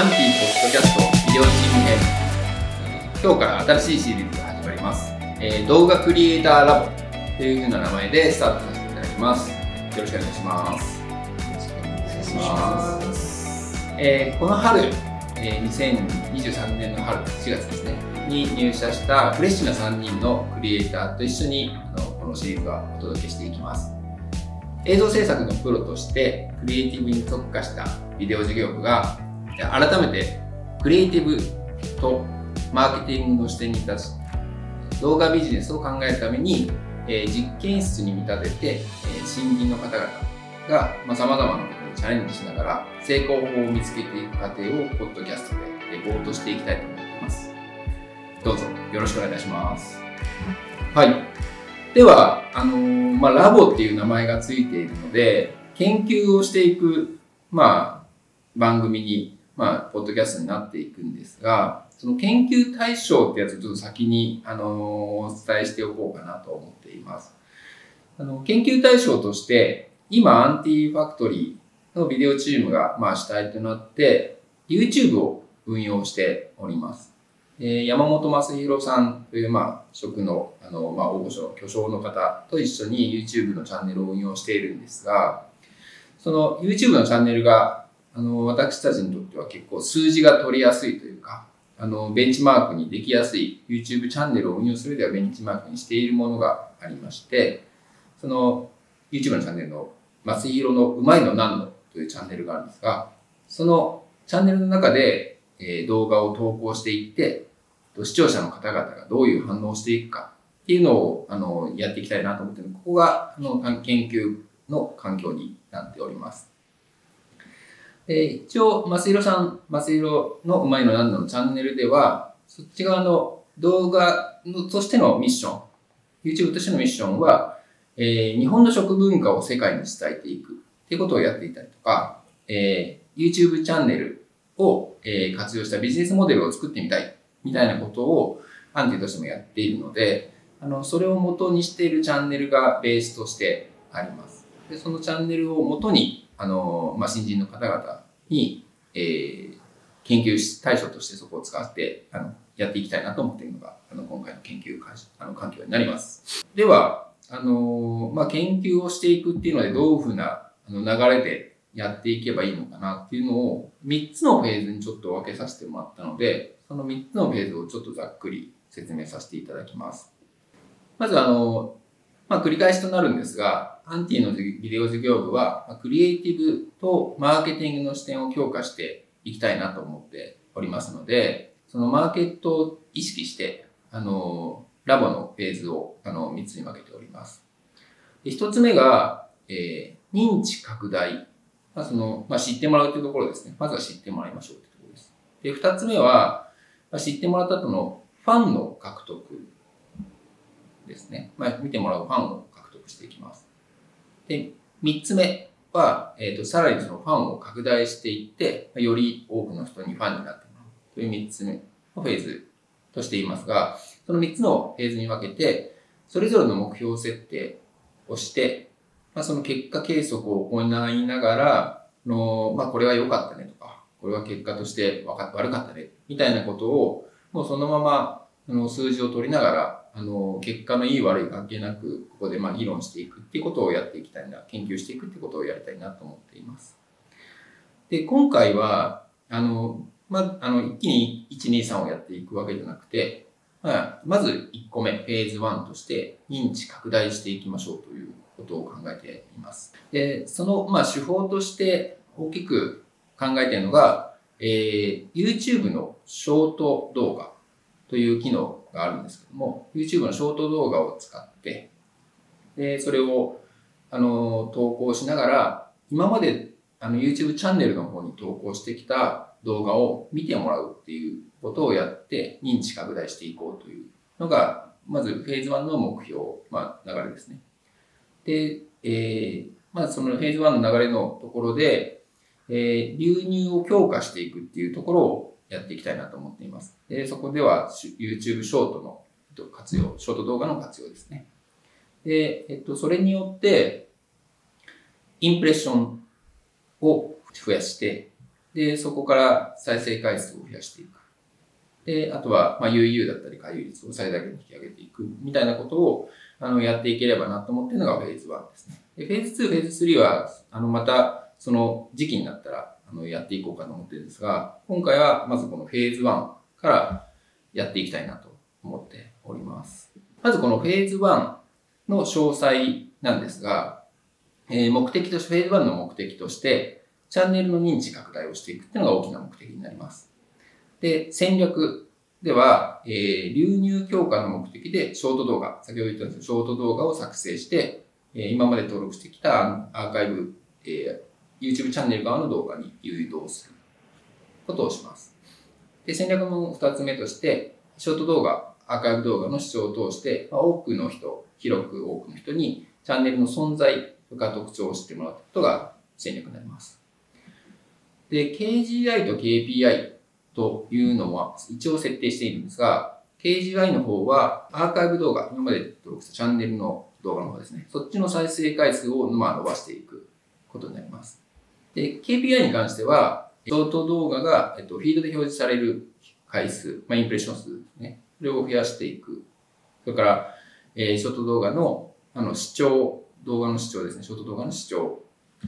アンティポッドキャストビデオチーム編、えー今日から新しいシリーズが始まります、えー動画クリエイターラボというふうな名前でスタートさせていただきます。よろしくお願いします。お願いします、えーこの春、えー2023年の春4月ですねに入社したフレッシュな3人のクリエイターと一緒にあのこのシリーズはお届けしていきます。映像制作のプロとしてクリエイティブに特化したビデオ事業部が改めてクリエイティブとマーケティングの視点に立ち動画ビジネスを考えるために、えー実験室に見立てて、えー新人の方々がさまざ、まなことにチャレンジしながら成功法を見つけていく過程をポッドキャストでレポートしていきたいと思っています。どうぞよろしくお願いいたします。はい。ではあのーまあ、ラボっていう名前がついているので研究をしていく、まあ、番組に、まあ、ポッドキャストになっていくんですがその研究対象ってやつをちょっと先に、あのーお伝えしておこうかなと思っています。あの研究対象として今アンティファクトリーのビデオチームが、まあ、主体となって YouTube を運用しております。えー山本正弘さんという、まあ、職の、あの、まあ、大御所、巨匠の方と一緒に YouTube のチャンネルを運用しているんですが、その YouTube のチャンネルが、あの、私たちにとっては結構数字が取りやすいというか、あの、ベンチマークにできやすい YouTube チャンネルを運用するではベンチマークにしているものがありまして、その YouTube のチャンネルの正弘のうまいのなんのというチャンネルがあるんですが、そのチャンネルの中で、えー動画を投稿していって、視聴者の方々がどういう反応をしていくかっていうのをあのやっていきたいなと思っているここがあの研究の環境になっております。で一応、マスヒロさん、マスヒロのうまいのなんののチャンネルでは、そっち側の動画のとしてのミッション、YouTube としてのミッションは、えー日本の食文化を世界に伝えていくっていうことをやっていたりとか、えー YouTube チャンネルを、えー活用したビジネスモデルを作ってみたいみたいなことをアンティとしてもやっているので、あの、それを元にしているチャンネルがベースとしてあります。で、そのチャンネルを元に、あの、まあ、新人の方々に、えー研究対象としてそこを使って、あの、やっていきたいなと思っているのが、あの、今回の研究かあの環境になります。では、あの、まあ、研究をしていくっていうので、どういうふうなあの流れでやっていけばいいのかなっていうのを3つのフェーズにちょっと分けさせてもらったので、その3つのフェーズをちょっとざっくり説明させていただきます。まずあの、まあ、繰り返しとなるんですが、アンティのビデオ事業部は、クリエイティブとマーケティングの視点を強化していきたいなと思っておりますので、そのマーケットを意識して、あの、ラボのフェーズをあの3つに分けております。で1つ目が、えー認知拡大まあ、その、まあ、知ってもらうというところですね。まずは知ってもらいましょうというところです。で、二つ目は、まあ、知ってもらった後のファンの獲得ですね。まあ、見てもらうファンを獲得していきます。で、三つ目は、えっ、と、さらにそのファンを拡大していって、より多くの人にファンになってもらうという三つ目のフェーズとしていますが、その三つのフェーズに分けて、それぞれの目標設定をして、まあ、その結果計測を行いながら、のまあ、これは良かったねとか、これは結果として悪かったね、みたいなことを、もうそのままあの数字を取りながら、あの結果のいい悪い関係なく、ここでまあ議論していくっていうことをやっていきたいな、研究していくってことをやりたいなと思っています。で、今回は、あの、まあ、あの、一気に1、2、3をやっていくわけじゃなくて、まあ、まず1個目、フェーズ1として認知拡大していきましょうということを考えています。で、その、まあ、手法として大きく考えているのが、えー YouTube のショート動画という機能があるんですけども、YouTube のショート動画を使って、で、それを、あの、投稿しながら、今まで、あの、YouTube チャンネルの方に投稿してきた動画を見てもらうっていうことをやって、認知拡大していこうというのが、まずフェーズ1の目標、まあ、流れですね。で、えーまあ、そのフェーズ1の流れのところで、えー流入を強化していくっていうところをやっていきたいなと思っています。で、そこでは YouTube ショートの活用、ショート動画の活用ですね。で、えっと、それによって、インプレッションを増やして、で、そこから再生回数を増やしていく。で、あとは、まあ、UU だったり回遊率を最大限に引き上げていくみたいなことを、あの、やっていければなと思っているのがフェーズ1ですね。で、フェーズ2、フェーズ3は、あの、また、その時期になったら、あの、やっていこうかと思ってるんですが、今回は、まずこのフェーズ1からやっていきたいなと思っております。まずこのフェーズ1の詳細なんですが、えー、目的として、フェーズ1の目的として、チャンネルの認知拡大をしていくっていうのが大きな目的になります。で、戦略では、えー、流入強化の目的でショート動画、先ほど言ったんですけど、ショート動画を作成して、えー、今まで登録してきたアーカイブ、えー、YouTube チャンネル側の動画に誘導することをします。で、戦略の二つ目として、ショート動画、アーカイブ動画の視聴を通して、まあ、多くの人、広く多くの人にチャンネルの存在とか特徴を知ってもらうことが戦略になります。で、KGI と KPI というのは一応設定しているんですが、KGI の方はアーカイブ動画、今まで登録したチャンネルの動画の方ですね。そっちの再生回数をま伸ばしていくことになります。で、KPI に関しては、ショート動画が、えっと、フィードで表示される回数、まあ、インプレッション数ですね。それを増やしていく。それから、えー、ショート動画の、あの、視聴、動画の視聴ですね。ショート動画の視聴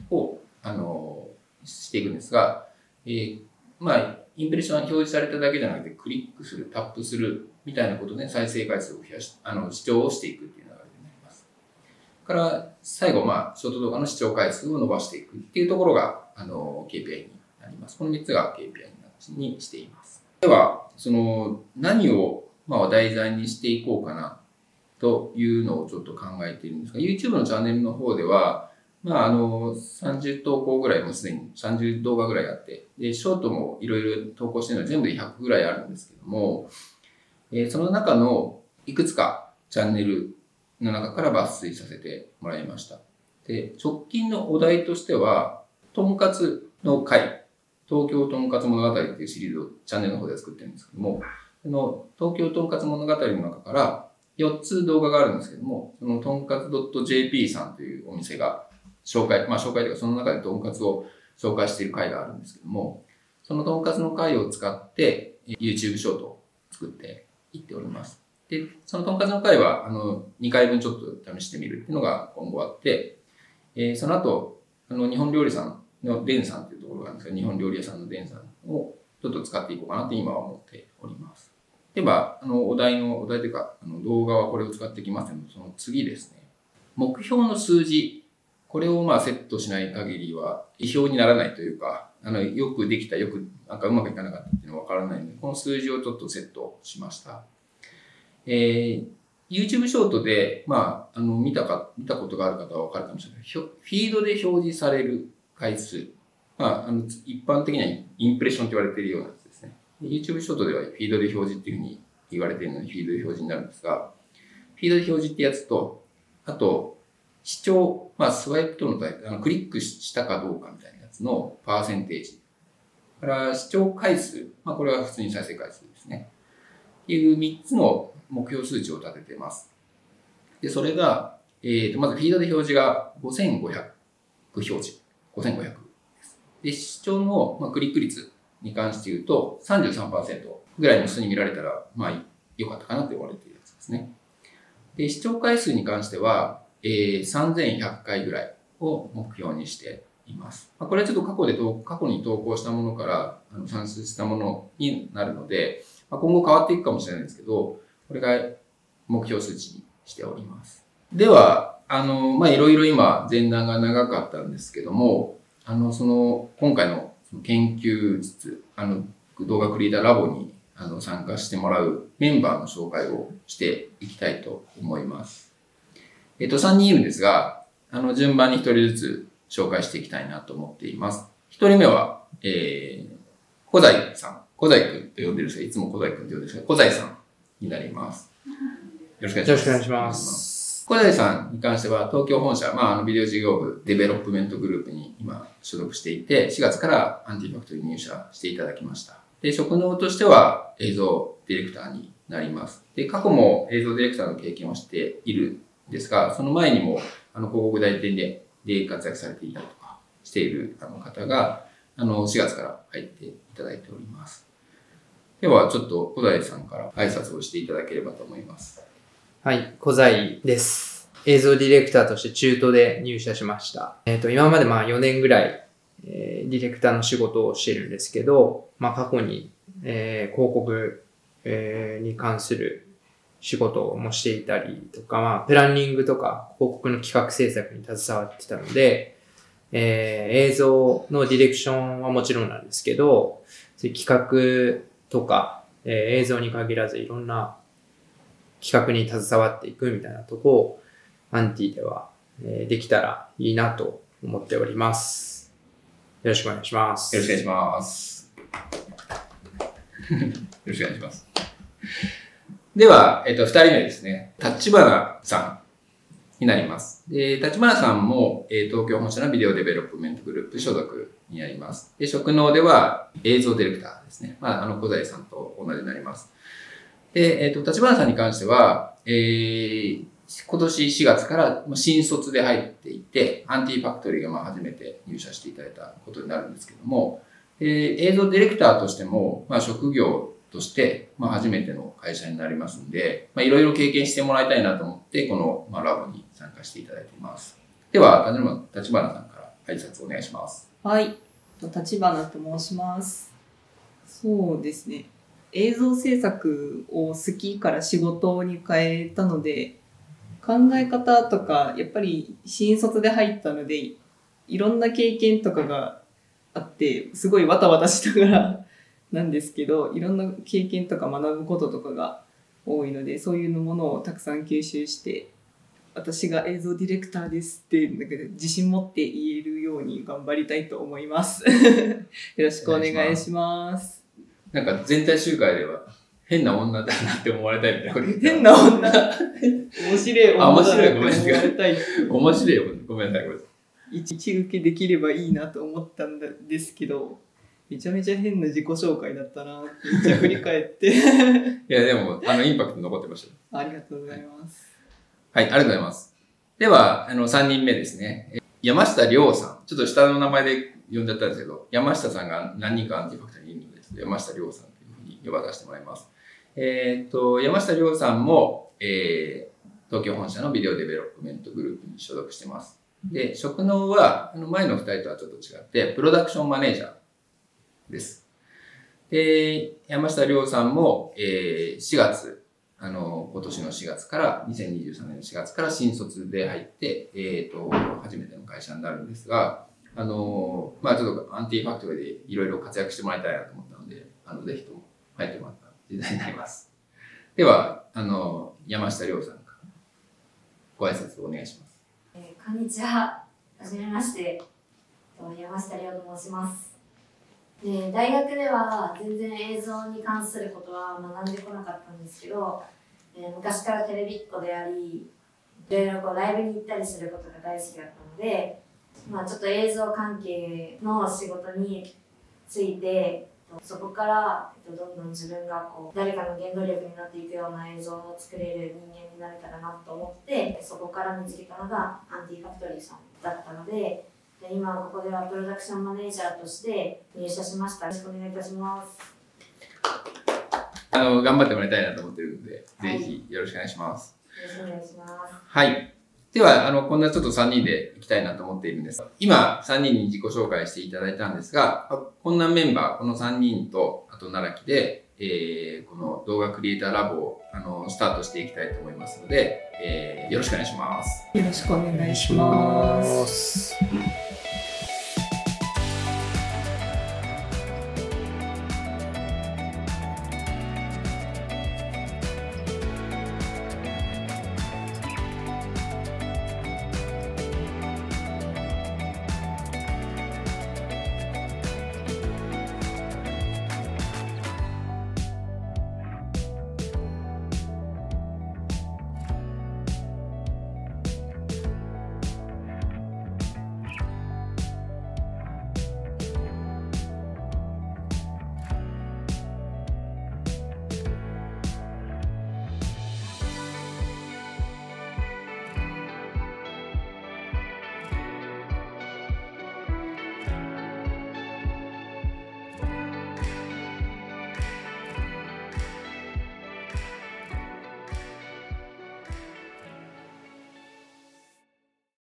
を、あの、していくんですが、えー、まあ、インプレッションが表示されただけじゃなくて、クリックする、タップする、みたいなことで再生回数を増やし、あの、視聴をしていくっていう。から、最後、まあ、ショート動画の視聴回数を伸ばしていくっていうところが、あの、KPI になります。この3つが KPI にしています。では、その、何を、まあ、題材にしていこうかな、というのをちょっと考えているんですが、YouTube のチャンネルの方では、まあ、あの、30投稿ぐらいもうすでに30動画ぐらいあって、で、ショートもいろいろ投稿してるのは全部で100ぐらいあるんですけども、えー、その中のいくつかチャンネルの中から抜粋させてもらいました。で、直近のお題としては、とんかつの会、東京とんかつ物語っていうシリーズをチャンネルの方で作ってるんですけども、その東京とんかつ物語の中から4つ動画があるんですけども、そのとんかつ .jp さんというお店が紹介、まあ紹介というかその中でとんかつを紹介している回があるんですけども、そのとんかつの回を使って YouTube ショートを作っていっております。で、そのとんかつの回は、あの、2回分ちょっと試してみるっていうのが今後あって、えー、その後、あの、日本料理さんのデンさんっていうところがあるんですが、日本料理屋さんのデンさんをちょっと使っていこうかなって今は思っております。では、あの、お題の、お題というか、あの動画はこれを使ってきますので、その次ですね。目標の数字これをまあセットしない限りは意表にならないというか、あの、よくできた、よく、なんかうまくいかなかったっていうのはわからないので、この数字をちょっとセットしました。えー、YouTube ショートで、まあ、あの、見たか、見たことがある方はわかるかもしれない。フィードで表示される回数。まあ、あの、一般的にはインプレッションと言われているようなやつですね。YouTube ショートではフィードで表示っていうふうに言われているので、フィードで表示になるんですが、フィードで表示ってやつと、あと、視聴、まあ、スワイプとのタイプ、あのクリックしたかどうかみたいなやつのパーセンテージ。から視聴回数、まあ、これは普通に再生回数ですね。っていう3つの目標数値を立ててます。で、それが、えっ、ー、と、まずフィードで表示が5500表示。5500です。で、視聴の、まあ、クリック率に関して言うと33%ぐらいの人に見られたら、まあ、良かったかなと言われているやつですね。で、視聴回数に関しては、えー、3100回ぐらいを目標にしています。まあ、これはちょっと過去で過去に投稿したものからあの算出したものになるので、まあ、今後変わっていくかもしれないんですけど、これが目標数値にしております。では、あの、ま、いろいろ今前段が長かったんですけども、あの、その、今回の研究室、あの、動画クリエイターラボにあの参加してもらうメンバーの紹介をしていきたいと思います。えっと、3人いるんですが、あの、順番に1人ずつ紹介していきたいなと思っています。1人目は、えー、小西さん。小西くんと呼んでるんですが、いつも小西くんと呼んでるんですが、小西さんになります。よろしくお願いします。よろしくお願いします。小西さんに関しては、東京本社、まあ、あの、ビデオ事業部デベロップメントグループに今所属していて、4月からアンティファクトリー入社していただきました。で、職能としては映像ディレクターになります。で、過去も映像ディレクターの経験をしているですが、その前にも、あの、広告代理店で、で活躍されていたりとかしているあの方が、あの、4月から入っていただいております。では、ちょっと小平さんから挨拶をしていただければと思います。はい、小平です。映像ディレクターとして中途で入社しました。えっ、ー、と、今までまあ4年ぐらい、えー、ディレクターの仕事をしてるんですけど、まあ過去に、えー、広告、えー、に関する仕事もしていたりとか、まあ、プランニングとか広告の企画制作に携わってたので、えー、映像のディレクションはもちろんなんですけど、そういう企画とか、えー、映像に限らずいろんな企画に携わっていくみたいなとこをアンティでは、えー、できたらいいなと思っております。よろしくお願いします。よろしくお願いします。よろしくお願いします。では、えっと、二人目ですね。立花さんになります。で、立花さんも、えー、東京本社のビデオデベロップメントグループ所属になります。で、職能では映像ディレクターですね。まあ、あの、小西さんと同じになります。で、えっ、ー、と、立花さんに関しては、えー、今年4月から新卒で入っていて、アンティファクトリーがまあ初めて入社していただいたことになるんですけども、えー、映像ディレクターとしても、まあ、職業として、まあ、初めての会社になりますんで、まあ、いろいろ経験してもらいたいなと思って、この、まあ、ラボに参加していただいています。では、立花さんから挨拶お願いします。はい。立花と申します。そうですね。映像制作を好きから仕事に変えたので、考え方とか、やっぱり新卒で入ったので、いろんな経験とかがあって、すごいわたわたしながら なんですけどいろんな経験とか学ぶこととかが多いのでそういうものをたくさん吸収して私が映像ディレクターですってなんか自信持って言えるように頑張りたいと思います。よろしくお願いします。なんか全体集会では変な女だなって思われたいみたいなこと変な女。面白い女だなって思われたい。面白いごめんなさい。ごめんなさい。一受けできればいいなと思ったんですけどめちゃめちゃ変な自己紹介だったなめっちゃ振り返って。いや、でも、あの、インパクト残ってました。ありがとうございます。はい、はいありがとうございます。では、あの、3人目ですね。山下亮さん。ちょっと下の名前で呼んじゃったんですけど、山下さんが何人かアンティファクターにいるので、山下亮さんというふうに呼ばさせてもらいます。えっ、と、山下亮さんも、えー、東京本社のビデオデベロップメントグループに所属してます。で、職能は、あの前の2人とはちょっと違って、プロダクションマネージャーです。で、山下亮さんも、えー、4月、あの、今年の4月から、2023年の4月から新卒で入って、えっ、ー、と、初めての会社になるんですが、あの、まあちょっとアンティファクトでいろいろ活躍してもらいたいなと思ったので、あの、ぜひとも入ってもらった時代になります。では、あの、山下亮さんからご挨拶をお願いします。えー、こんにちは。はじめまして。山下亮と申します。で大学では全然映像に関することは学んでこなかったんですけど、えー、昔からテレビっ子でありいろいろこうライブに行ったりすることが大好きだったので、まあ、ちょっと映像関係の仕事についてそこから、どんどん自分がこう誰かの原動力になっていくような映像を作れる人間になれたらなと思ってそこから見つけたのがアンティファクトリーさんだったので今ここではプロダクションマネージャーとして入社しました。よろしくお願いいたします。あの、頑張ってもらいたいなと思ってるので、はい、ぜひよろしくお願いします。よろしくお願いします。はい。では、あの、こんなちょっと3人でいきたいなと思っているんです。今、3人に自己紹介していただいたんですが、こんなメンバー、この3人と、あと奈良木で、えー、この動画クリエイターラボを、あの、スタートしていきたいと思いますので、えー、よろしくお願いします。よろしくお願いします。